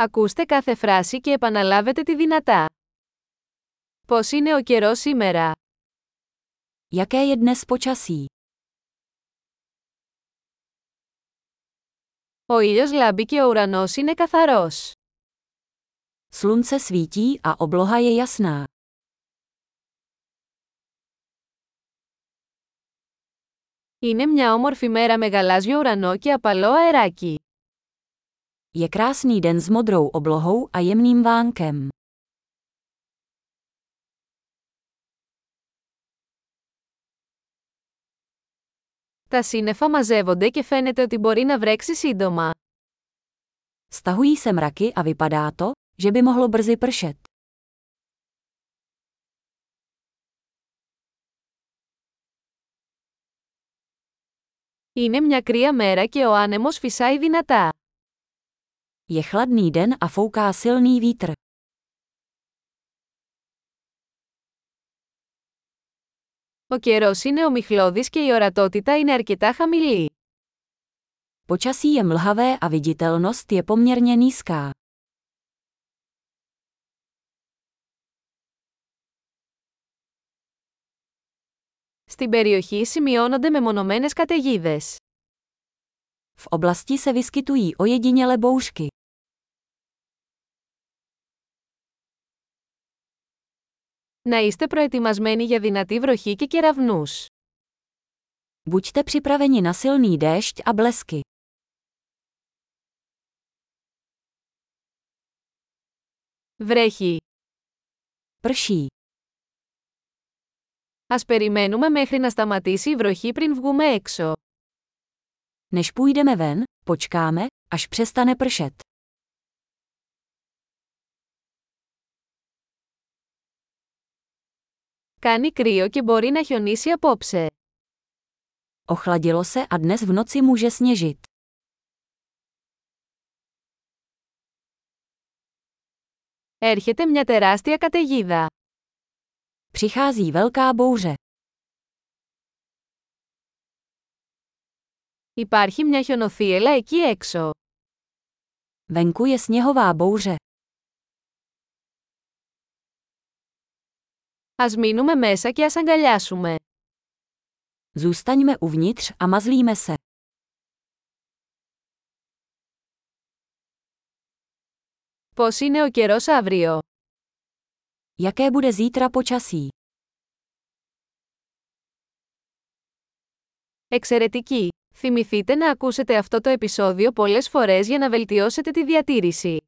Ακούστε κάθε φράση και επαναλάβετε τη δυνατά. Πώς είναι ο καιρός σήμερα; Jaké je dnes počasí? Ο ήλιος λάμπει και ο ουρανός είναι καθαρός. Slunce svítí a obloha je jasná. Είναι μια όμορφη μέρα με γαλάζιο ουρανό και απαλό αεράκι. Je krásný den s modrou oblohou a jemným vánkem. Τα σύννεφα μαζεύονται και φαίνεται ότι μπορεί να βρέξει σύντομα. Stahují se mraky a vypadá to, že by mohlo brzy pršet. Είναι μια κρύα μέρα και ο άνεμος φυσάει δυνατά. Je chladný den a fouká silný vítr. Ο καιρός είναι ομιχλώδης και η ορατότητα είναι αρκετά χαμηλή. Počasí je mlhavé a viditelnost je poměrně nízká. Στην περιοχή σημειώνονται μεμονωμένες καταιγίδες. V oblasti se vyskytují ojediněle bouřky. Να είστε προετοιμασμένοι για δυνατή βροχή και κεραυνούς. Buďte připraveni na silný déšť a blesky. Βρέχει. Prší. Ας περιμένουμε μέχρι να σταματήσει η βροχή πριν βγούμε έξω. Než půjdeme ven, počkáme, až přestane pršet. Κάνει κρύο και μπορεί να χιονίσει απόψε. Ochladilo se a dnes v noci může sněžit. Έρχεται μια τεράστια καταιγίδα. Přichází velká bouře. Υπάρχει μια χιονοθύελα εκεί έξω. Venku je sněhová bouře. Ας μείνουμε μέσα και ας αγκαλιάσουμε. Zůstaňme uvnitř a mazlíme se. Πώς είναι ο καιρός αύριο; Jaké bude zítra počasí? Εξαιρετική! Θυμηθείτε να ακούσετε αυτό το επεισόδιο πολλές φορές για να βελτιώσετε τη διατήρηση.